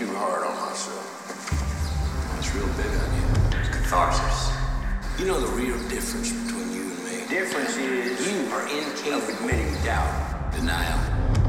too hard on myself. That's real big on you. It's catharsis. You know the real difference between you and me? The Difference is you are incapable of admitting doubt, denial.